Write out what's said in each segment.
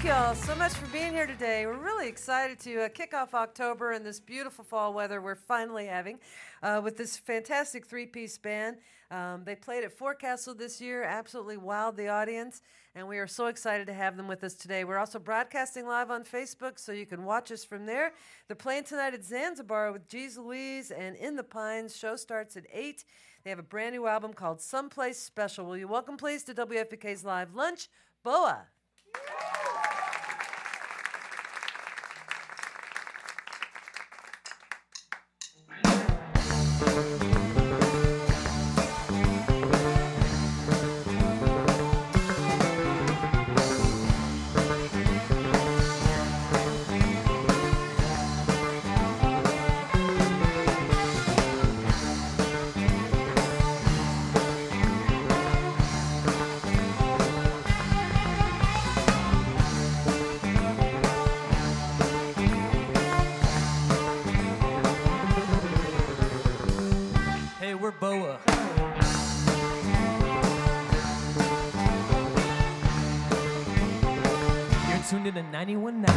Thank you all so much for being here today. We're really excited to uh, kick off October in this beautiful fall weather we're finally having uh, with this fantastic three piece band. Um, they played at Forecastle this year, absolutely wowed the audience, and we are so excited to have them with us today. We're also broadcasting live on Facebook, so you can watch us from there. They're playing tonight at Zanzibar with Geez Louise and In the Pines. Show starts at 8. They have a brand new album called Someplace Special. Will you welcome, please, to WFPK's Live Lunch, Boa? 91.9.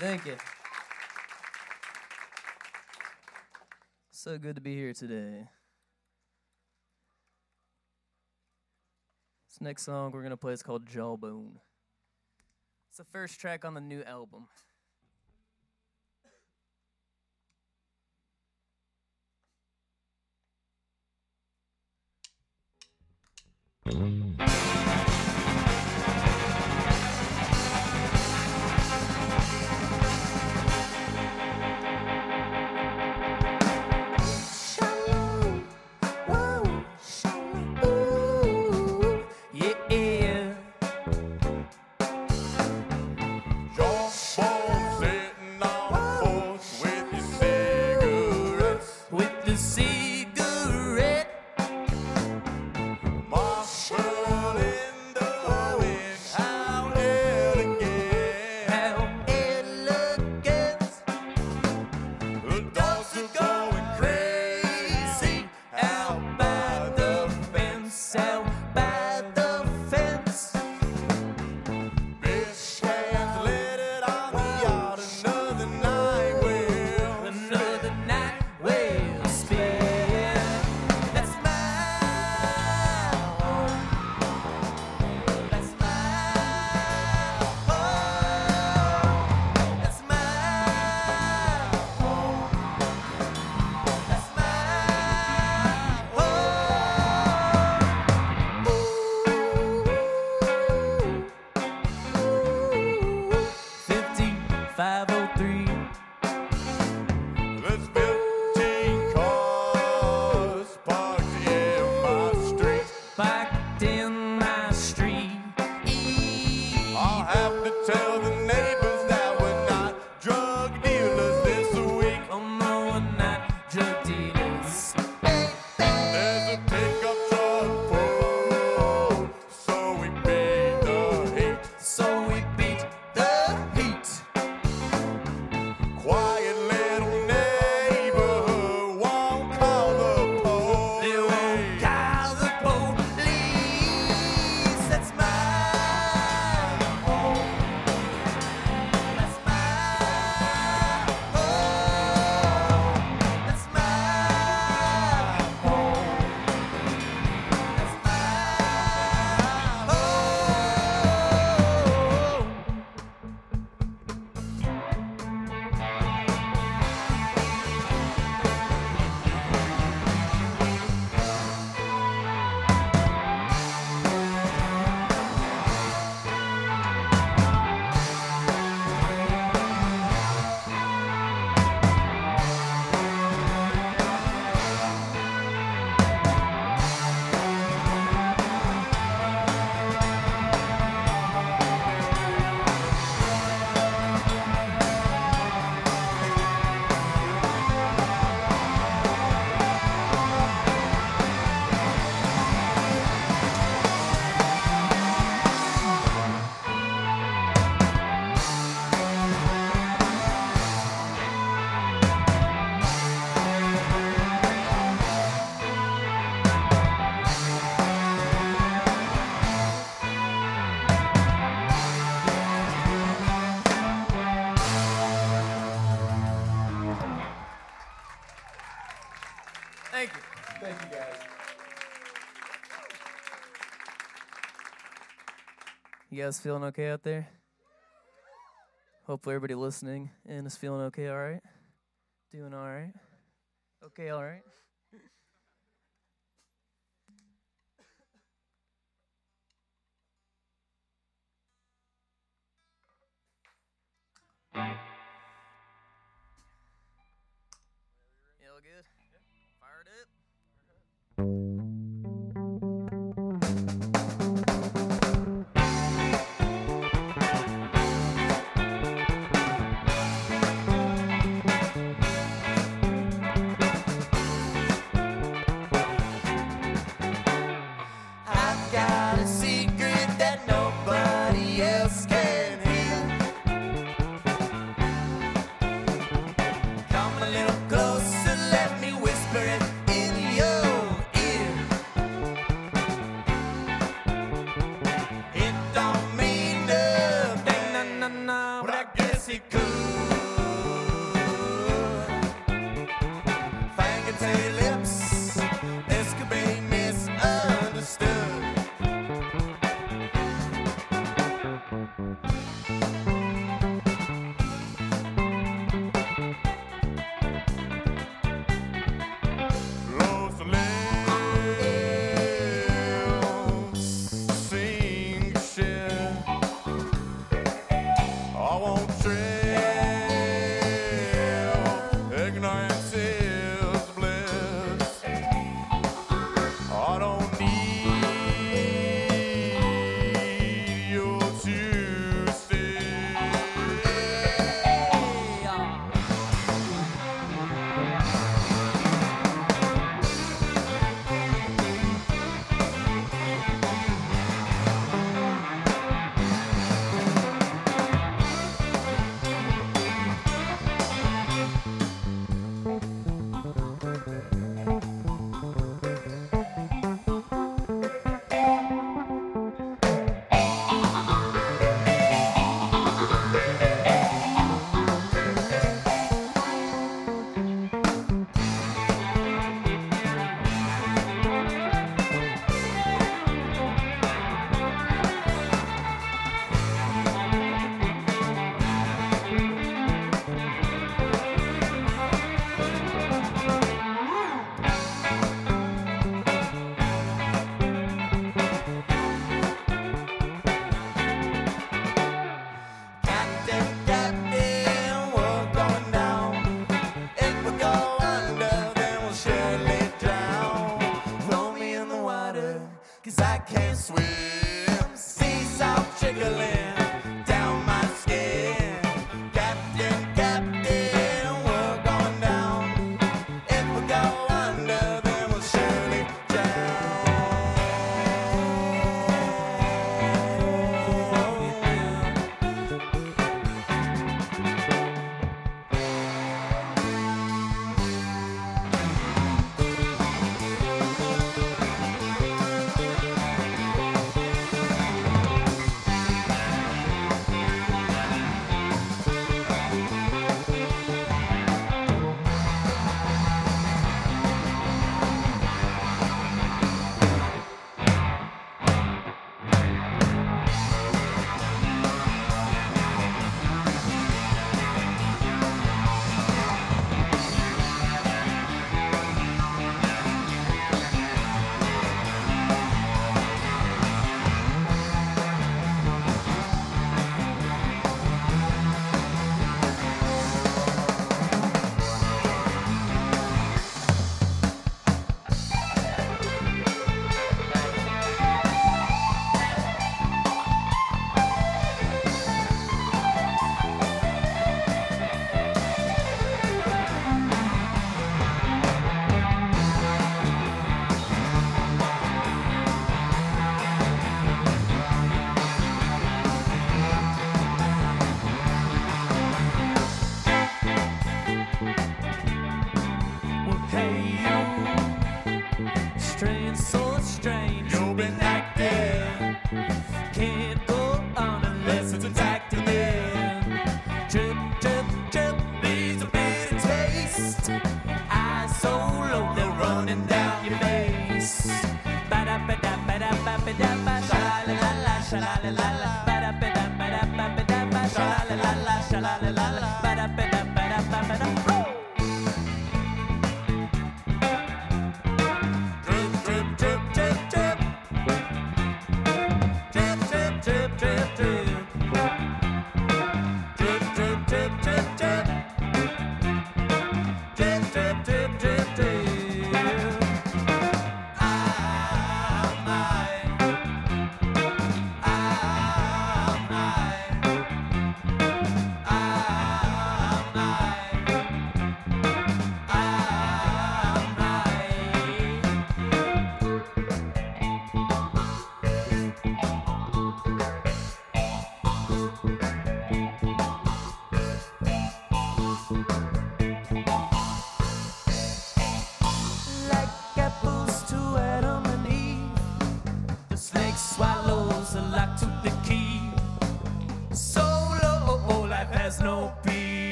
Thank you. So good to be here today. This next song we're going to play is called Jawbone. It's the first track on the new album. Mm. Guys feeling okay out there? Hopefully, everybody listening and is feeling okay, all right? Doing all right? Okay, all right? Yeah, all good? Fired up.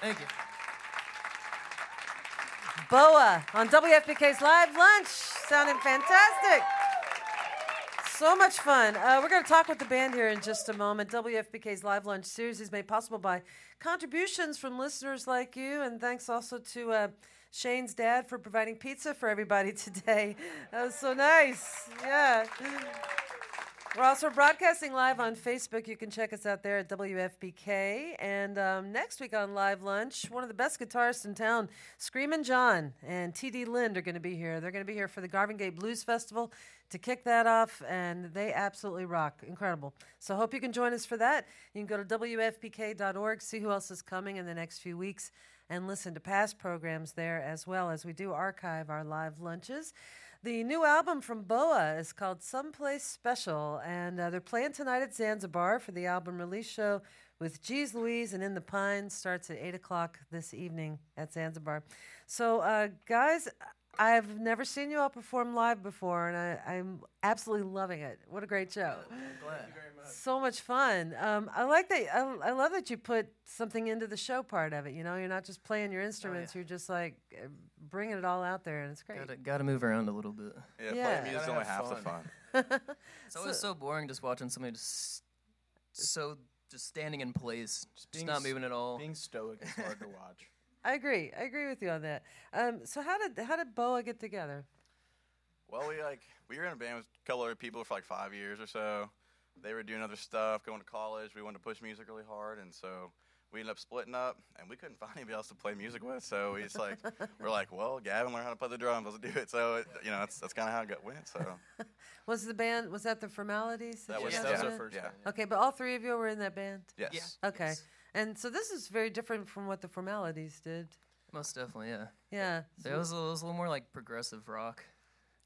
Thank you. Boa on WFPK's Live Lunch. Sounding fantastic. So much fun. Uh, we're going to talk with the band here in just a moment. WFPK's Live Lunch series is made possible by contributions from listeners like you, and thanks also to uh, Shane's dad for providing pizza for everybody today. That was so nice. Yeah. We're also broadcasting live on Facebook. You can check us out there at WFPK. And um, next week on Live Lunch, one of the best guitarists in town, Screamin' John and TD Lind are going to be here. They're going to be here for the Garvin Gate Blues Festival to kick that off, and they absolutely rock. Incredible. So hope you can join us for that. You can go to WFPK.org, see who else is coming in the next few weeks, and listen to past programs there as well as we do archive our live lunches. The new album from Boa is called Someplace Special, and uh, they're playing tonight at Zanzibar for the album release show with Geez Louise and In the Pines. Starts at 8 o'clock this evening at Zanzibar. So, uh, guys, I've never seen you all perform live before, and I, I'm absolutely loving it. What a great show! So much fun. Um, I like that. I, I love that you put something into the show part of it. You know, you're not just playing your instruments; you're just like uh, bringing it all out there, and it's great. Gotta, gotta move around a little bit. Yeah, Yeah. playing music's Gotta only have half the fun. fun. It's always so boring just watching somebody just so just standing in place, just, being not moving at all. Being stoic is hard to watch. I agree. I agree with you on that. Um, so how did how did Boa get together? Well, we like we were in a band with a couple other people for like five years or so. They were doing other stuff, going to college. We wanted to push music really hard, and so we ended up splitting up. And we couldn't find anybody else to play music with, so we just like we're like, well, Gavin learned how to play the drums. Let's do it. So it, you know, that's that's kind of how it got, went. So Was the band was that the formalities? That was- guys that was yeah. our first Yeah. band, Okay, but all three of you were in that band. yes, Yeah. Okay, Yes. And so this is very different from what the formalities did. Most definitely, yeah. Yeah. It was, a- it was a little more like progressive rock.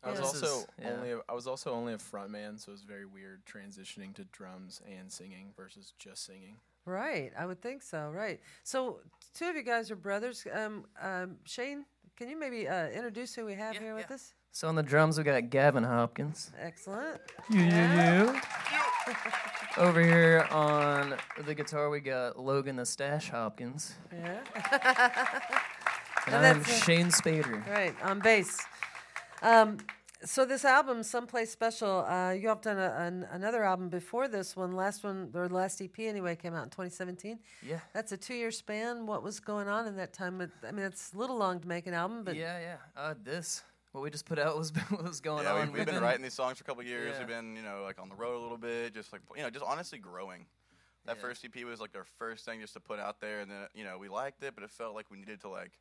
I was Yeah. This also is- yeah. only a, I was also only a front man, so it was very weird transitioning to drums and singing versus just singing. Right, I would think so. Right. So two of you guys are brothers. Um, um, Shane, can you maybe uh, introduce who we have Yeah, here with yeah. us? So on the drums we got Gavin Hopkins. Excellent. Yeah. Over here on the guitar we got Logan the Stash Hopkins. Yeah. And, And I'm uh, Shane Spader. Right on bass. Um, so this album, Someplace Special, uh, you have done a, an, another album before this one. Last one, or last EP anyway, came out in 2017. Yeah. That's a two-year span. What was going on in that time? I mean, it's a little long to make an album, but yeah, yeah. Uh, this what we just put out was what was going yeah. on. We've, we've been writing these songs for a couple years. Yeah. We've been you know like on the road a little bit, just like you know just honestly growing. That Yeah. first EP was like our first thing just to put out there, and then you know we liked it, but it felt like we needed to like,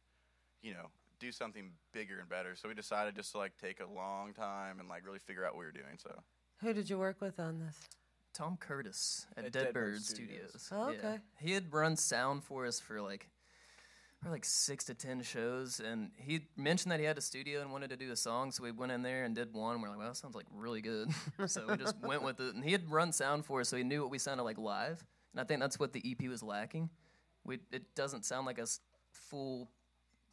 you know, do something bigger and better. So we decided just to like take a long time and like really figure out what we were doing. So who did you work with on this? Tom Curtis at, At Dead, Dead Bird Bird Studios. Studios. Oh, Yeah. okay. He had run sound for us for like for like six to ten shows, and he mentioned that he had a studio and wanted to do a song, so we went in there and did one. We're like, "Well, that sounds like really good," so we just went with it. And he had run sound for us, so he knew what we sounded like live, and I think that's what the EP was lacking. We it doesn't sound like a full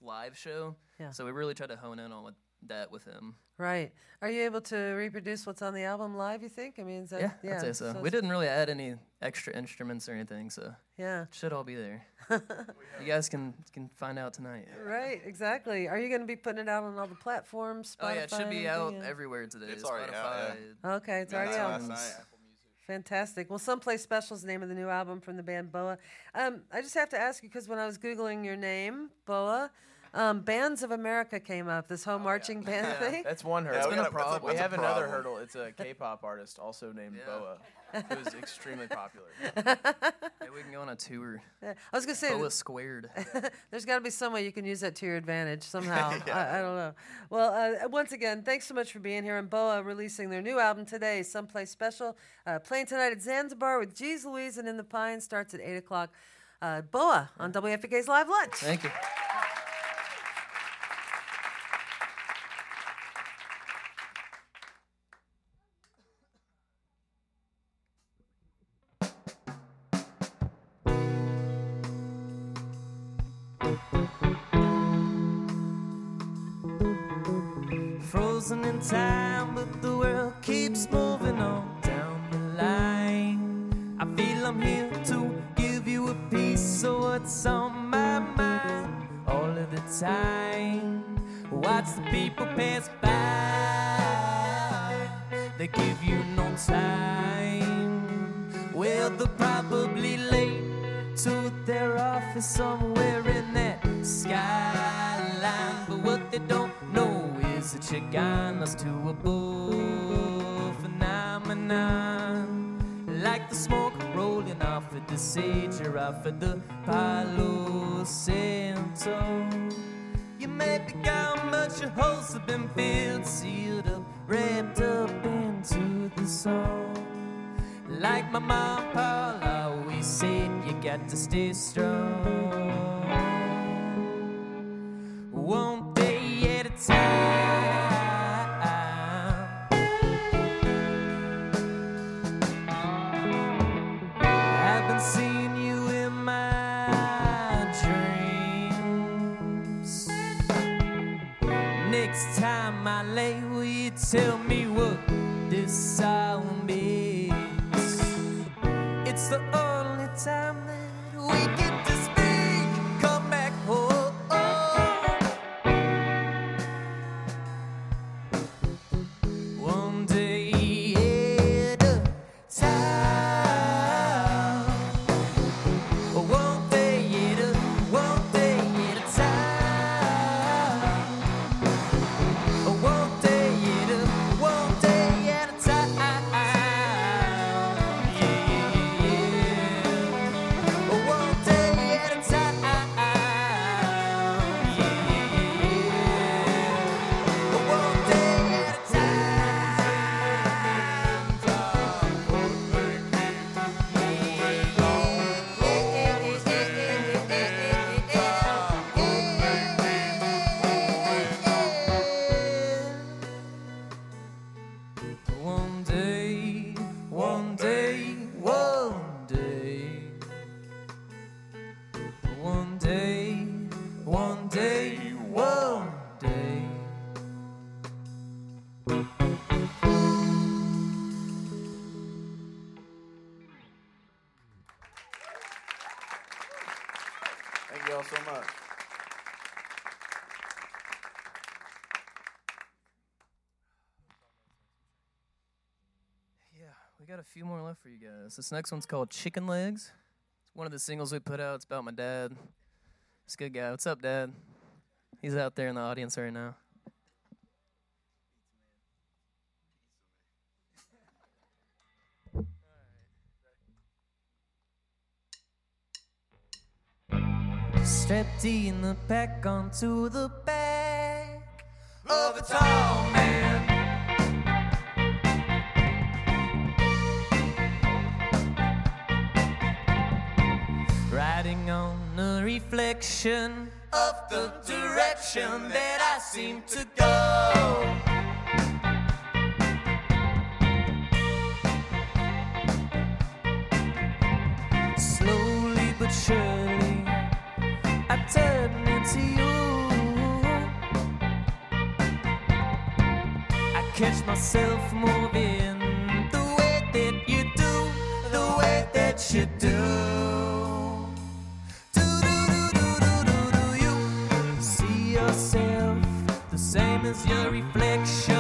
live show, Yeah. so we really tried to hone in on what, that with him. Right. Are you able to reproduce what's on the album live, you think? I mean, is that. Yeah, I'd say so. we didn't really add any extra instruments or anything, so Yeah. it should all be there. you guys can can find out tonight. Right, exactly. Are you going to be putting it out on all the platforms? Oh yeah, it should Spotify, be everything? out Yeah. everywhere today. It's already out, yeah. Okay, it's Yeah, already out. Fantastic. Well, Someplace Special is the name of the new album from the band Boa. Um, I just have to ask you because when I was Googling your name, Boa, um, Bands of America came up, this whole marching band Oh, Yeah. thing. That's one Yeah, hurdle. we been a got that's problem. we a have another hurdle. It's a K-pop artist also named Yeah. Boa, who is extremely popular. Hey, we can go on a tour. Yeah, I was going to say, Boa squared. there's got to be some way you can use that to your advantage somehow. I, I don't know. Well, uh, once again, thanks so much for being here. And Boa releasing their new album today, Someplace Special. Uh, playing tonight at Zanzibar with Geez Louise and in the Pines. Starts at 8 o'clock. Uh, Boa on WFPK's Live Lunch. Thank you. Time, but the world keeps moving on down the line. I feel I'm here to give you a piece of what's on my mind all of the time. Watch the people pass by, they give you no time. Well, they're probably late to their office somewhere in that skyline. But what they don't know is you got us to a bull phenomenon. Like the smoke rolling off of the sage or off of the Palo Santo. You may be gone, but your holes have been filled, sealed up, wrapped up into the song. Like my mom, Paul always said, you got to stay strong. One day at a time. Tell me what this song means? It's the only time that we get Thank you all so much. Yeah, we got a few more left for you guys. This next one's called Chicken Legs. It's one of the singles we put out. It's about my dad. It's a good guy. What's up, Dad? He's out there in the audience right now. emptying the pack onto the back of a tall man. Riding on the reflection of the direction that I seem to go. catch myself moving the way that you do, the way that you do. Do do do do do do do you see yourself the same as your reflection?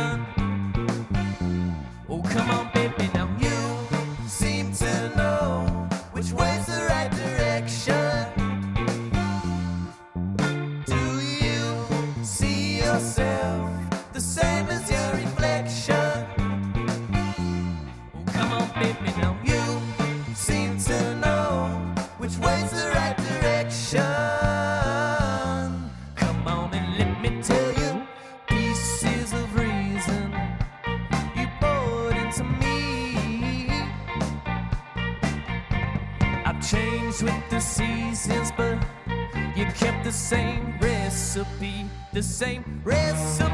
the same recipe.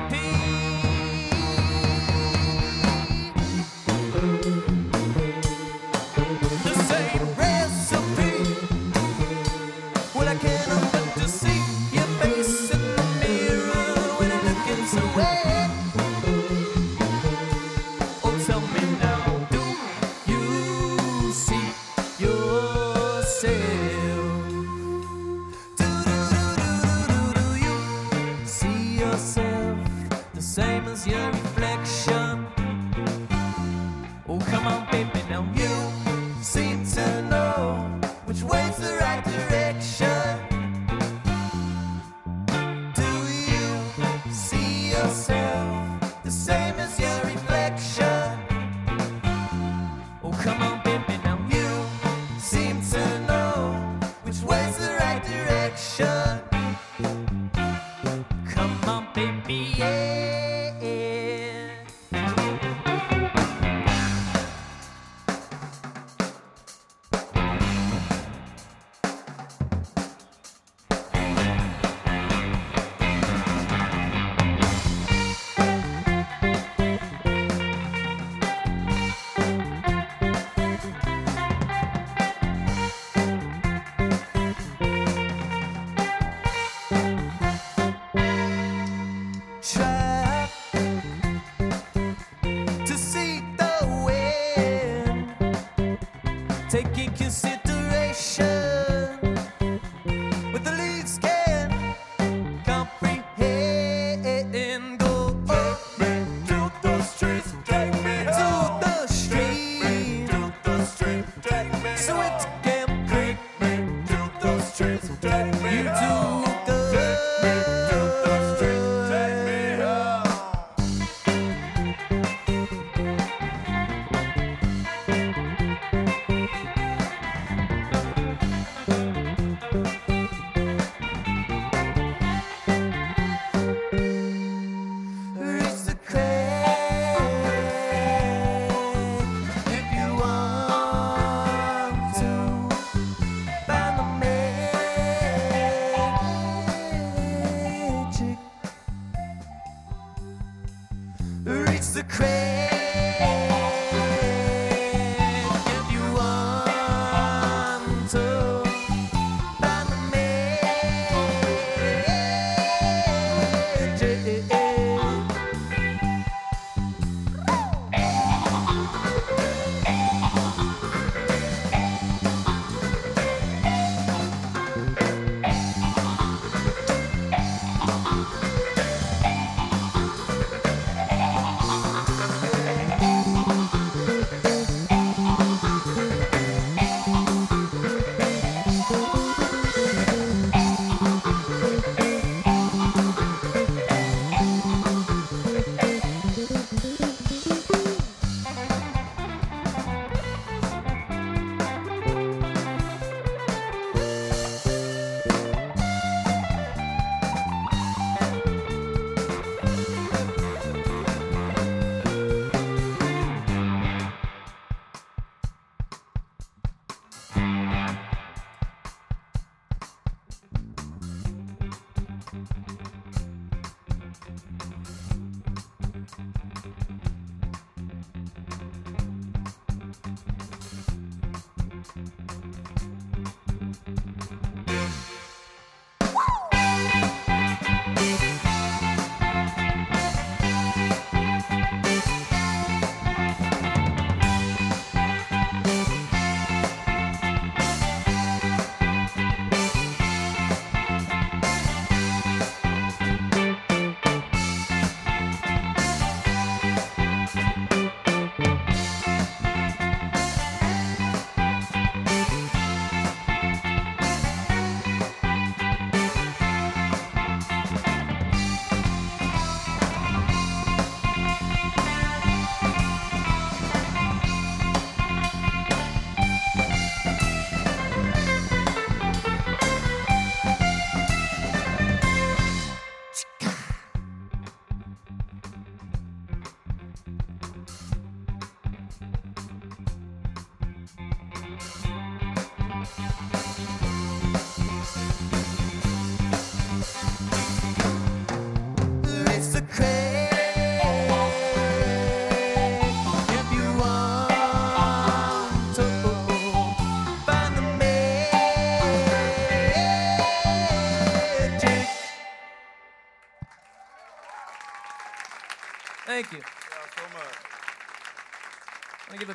same as your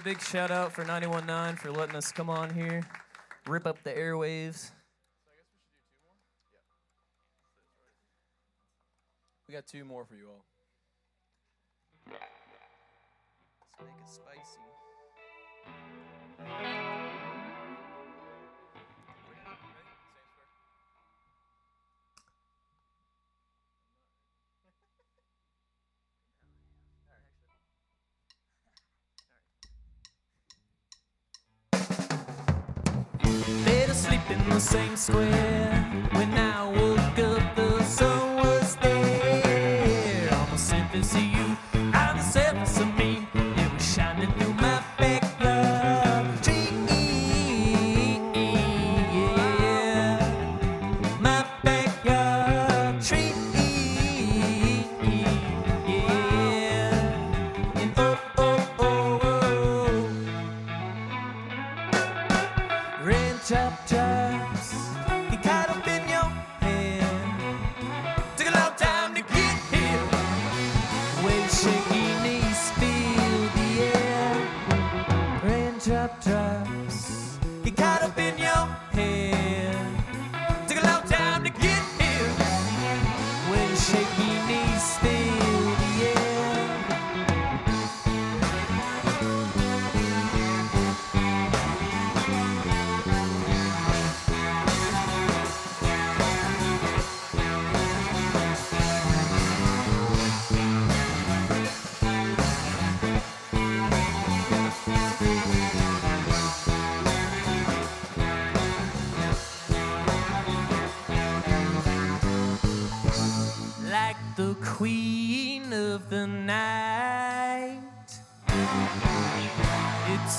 a big shout out for 91.9 for letting us come on here, rip up the airwaves. We got two more for you all. Let's make it spicy. In the same square.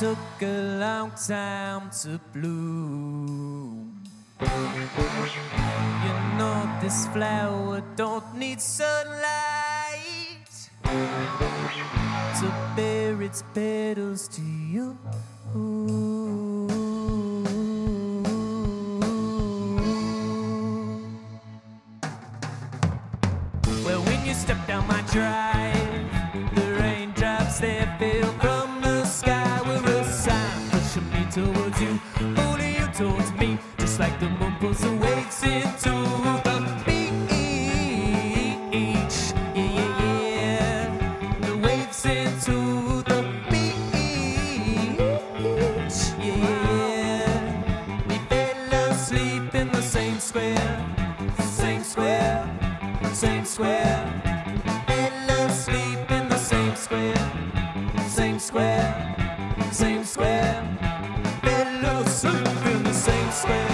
Took a long time to bloom. You know this flower don't need sunlight to bear its petals to you. Well, when you step down my drive, you, pulling you towards me, just like the moon pulls the waves into the beach. Yeah, yeah, yeah. The waves into the beach. Yeah, yeah. We fell asleep in the same square, same square same square. Fell asleep in the same square, same square, same square. Fell asleep in the same square,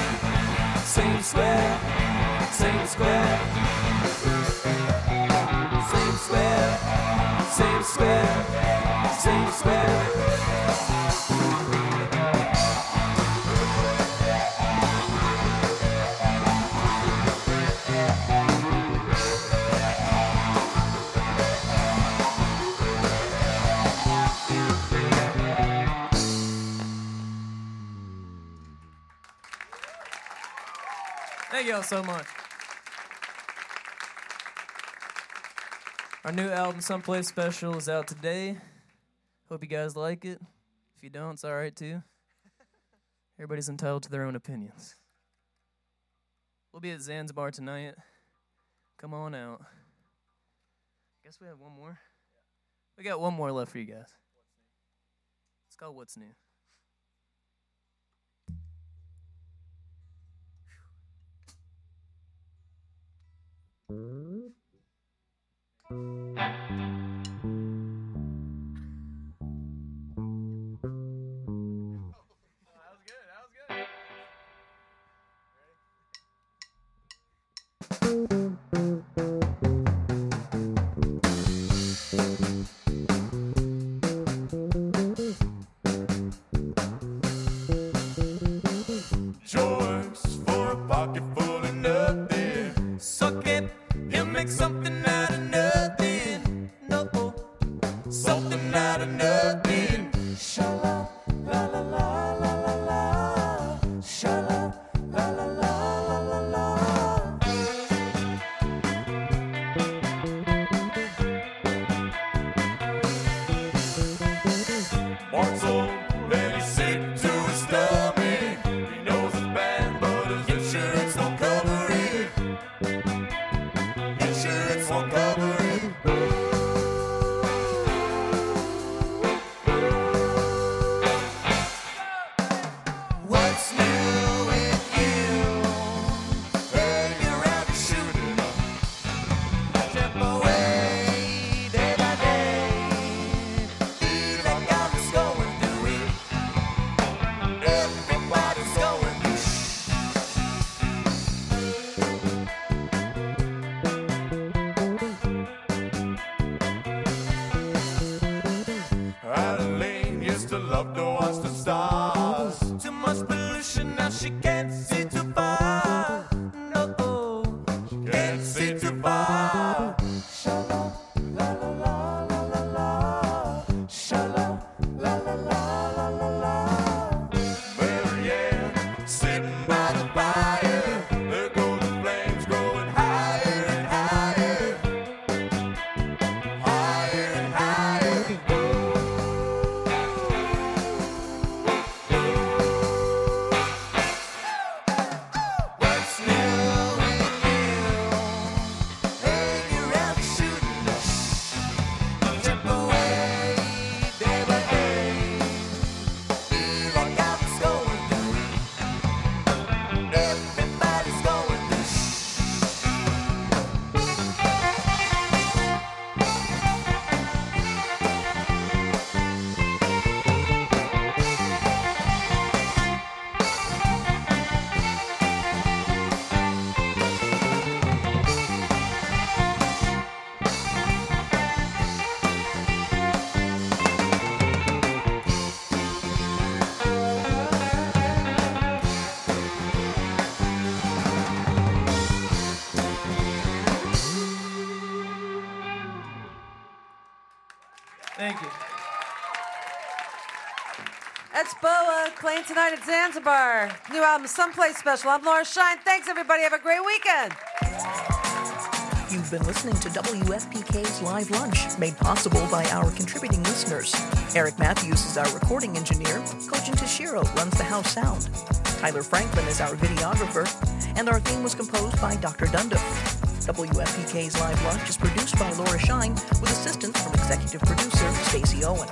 same square, same square. Same square, same square, same square. Y'all so much. Our new album, Someplace Special, is out today. Hope you guys like it. If you don't, it's alright too. Everybody's entitled to their own opinions. We'll be at Zanzabar tonight. Come on out. Guess we have one more. We got one more left for you guys. It's called What's New. Thank you. Playing tonight at Zanzabar. New album, Someplace Special. I'm Laura Shine. Thanks, everybody. Have a great weekend. You've been listening to WFPK's Live Lunch, made possible by our contributing listeners. Eric Matthews is our recording engineer. Kojin Tashiro runs the house sound. Tyler Franklin is our videographer. And our theme was composed by Dr. Dundo. WFPK's Live Lunch is produced by Laura Shine with assistance from executive producer Stacey Owen.